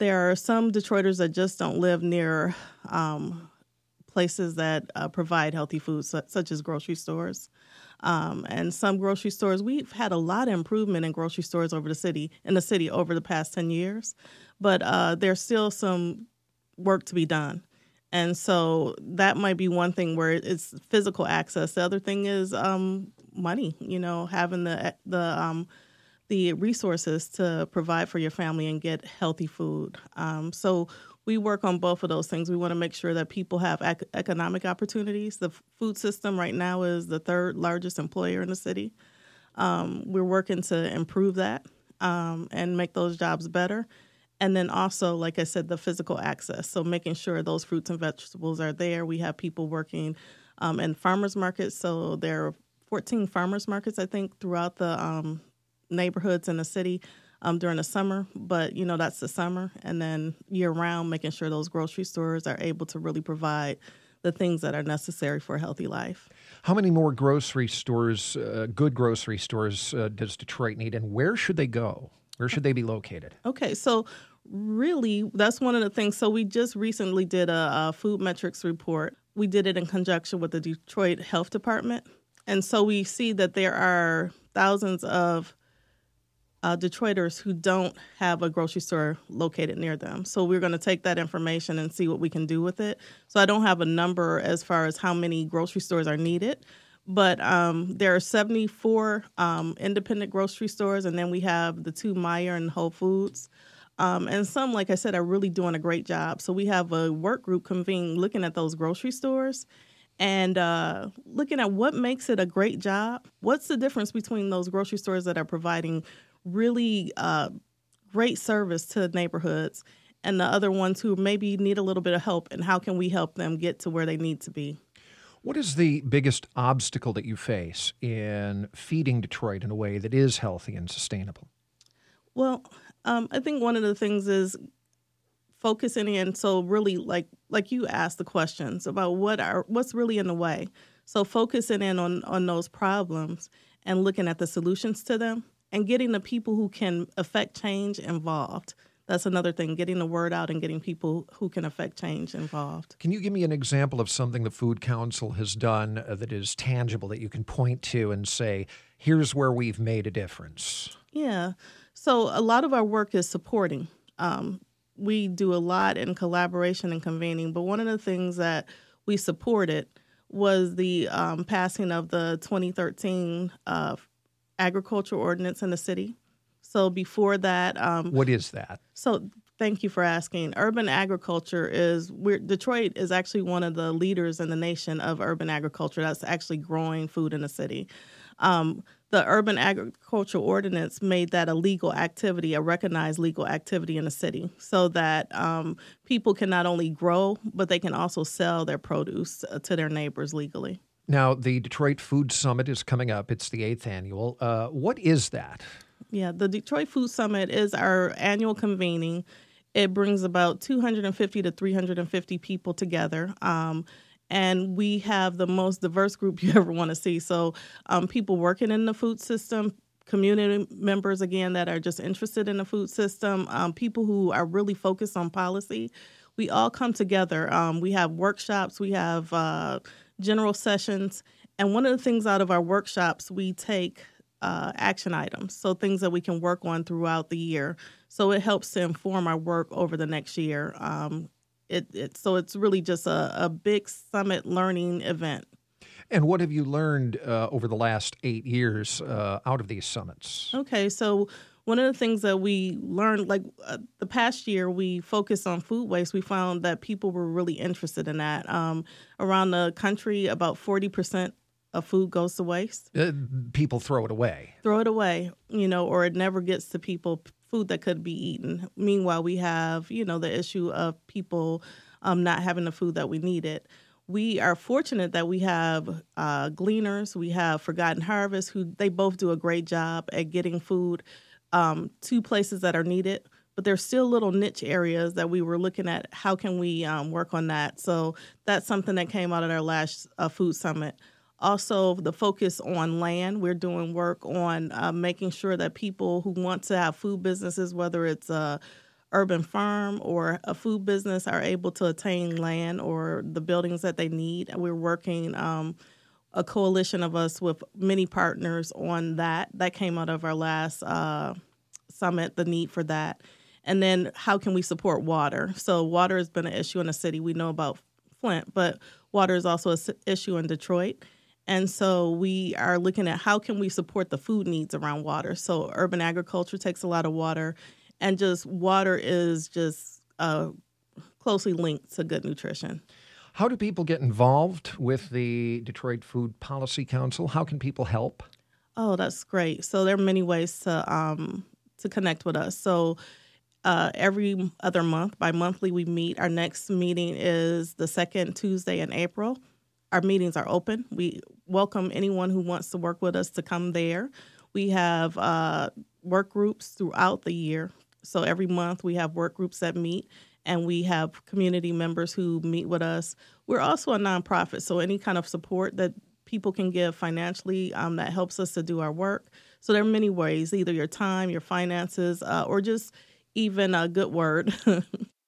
there are some Detroiters that just don't live near um, places that uh, provide healthy foods, such as grocery stores. Um, and some grocery stores, we've had a lot of improvement in grocery stores over the city, in the city over the past 10 years, but uh, there's still some work to be done. And so that might be one thing where it's physical access. The other thing is um, money, you know, having the, the, um, the resources to provide for your family and get healthy food. Um, so we work on both of those things. We want to make sure that people have ec- economic opportunities. The food system right now is the third largest employer in the city. Um, we're working to improve that um, and make those jobs better. And then also, like I said, the physical access. So making sure those fruits and vegetables are there. We have people working um, in farmers markets. So there are 14 farmers markets, I think, throughout the um, neighborhoods in the city um, during the summer, but you know that's the summer, and then year round, making sure those grocery stores are able to really provide the things that are necessary for a healthy life. How many more grocery stores, uh, good grocery stores, uh, does Detroit need, and where should they go? Where should they be located? Okay, so really, that's one of the things. So we just recently did a, a food metrics report. We did it in conjunction with the Detroit Health Department, and so we see that there are thousands of uh, Detroiters who don't have a grocery store located near them. So we're going to take that information and see what we can do with it. So I don't have a number as far as how many grocery stores are needed, but um, there are 74 um, independent grocery stores, and then we have the two Meijer and Whole Foods. Um, and some, like I said, are really doing a great job. So we have a work group convened looking at those grocery stores and uh, looking at what makes it a great job. What's the difference between those grocery stores that are providing really uh, great service to neighborhoods and the other ones who maybe need a little bit of help and how can we help them get to where they need to be? What is the biggest obstacle that you face in feeding detroit in a way that is healthy and sustainable? Well um, i think one of the things is focusing in so really like like you asked the questions about what are what's really in the way. So focusing in on on those problems and looking at the solutions to them and getting the people who can affect change involved. That's another thing, getting the word out and getting people who can affect change involved. Can you give me an example of something the Food Council has done uh, that is tangible that you can point to and say, here's where we've made a difference? Yeah. So a lot of our work is supporting. Um, we do a lot in collaboration and convening, but one of the things that we supported was the um, passing of the 2013 uh, agricultural ordinance in the city. So before that, um, what is that? So thank you for asking. Urban agriculture is we're, Detroit is actually one of the leaders in the nation of urban agriculture. That's actually growing food in the city. Um, the urban agricultural ordinance made that a legal activity, a recognized legal activity in the city, so that um, people can not only grow but they can also sell their produce uh, to their neighbors legally. Now, the Detroit Food Summit is coming up. It's the eighth annual. Uh, what is that? Yeah, the Detroit Food Summit is our annual convening. It brings about 250 to 350 people together. Um, and we have the most diverse group you ever want to see. So, um, people working in the food system, community members, again, that are just interested in the food system, um, people who are really focused on policy. We all come together. Um, we have workshops, we have uh, general sessions. And one of the things out of our workshops, we take uh, action items, so things that we can work on throughout the year. So it helps to inform our work over the next year. Um, it, it, so it's really just a, a big summit learning event. And what have you learned uh, over the last eight years uh, out of these summits? Okay, so one of the things that we learned, like uh, the past year, we focused on food waste. We found that people were really interested in that. Um, around the country, about 40% of food goes to waste. Uh, people throw it away. Throw it away, you know, or it never gets to people, food that could be eaten. Meanwhile, we have, you know, the issue of people um, not having the food that we needed we are fortunate that we have uh, gleaners, we have Forgotten Harvest, who they both do a great job at getting food um, to places that are needed but there's still little niche areas that we were looking at. How can we um, work on that? So that's something that came out of our last uh, food summit. Also the focus on land. We're doing work on uh, making sure that people who want to have food businesses whether it's a urban farm or a food business are able to attain land or the buildings that they need. We're working um, a coalition of us with many partners on that. That came out of our last uh, summit, the need for that. And then how can we support water? So, water has been an issue in the city. We know about Flint, but water is also an issue in Detroit. And so we are looking at how can we support the food needs around water. So urban agriculture takes a lot of water, and just water is just uh, closely linked to good nutrition. How do people get involved with the Detroit Food Policy Council? How can people help? Oh, that's great. So there are many ways to um, to connect with us. So uh, every other month, bi monthly, we meet. Our next meeting is the second Tuesday in April. Our meetings are open. We welcome anyone who wants to work with us to come there. We have uh, work groups throughout the year. So every month we have work groups that meet and we have community members who meet with us. We're also a nonprofit, so any kind of support that people can give financially um, that helps us to do our work. So there are many ways, either your time, your finances, uh, or just even a good word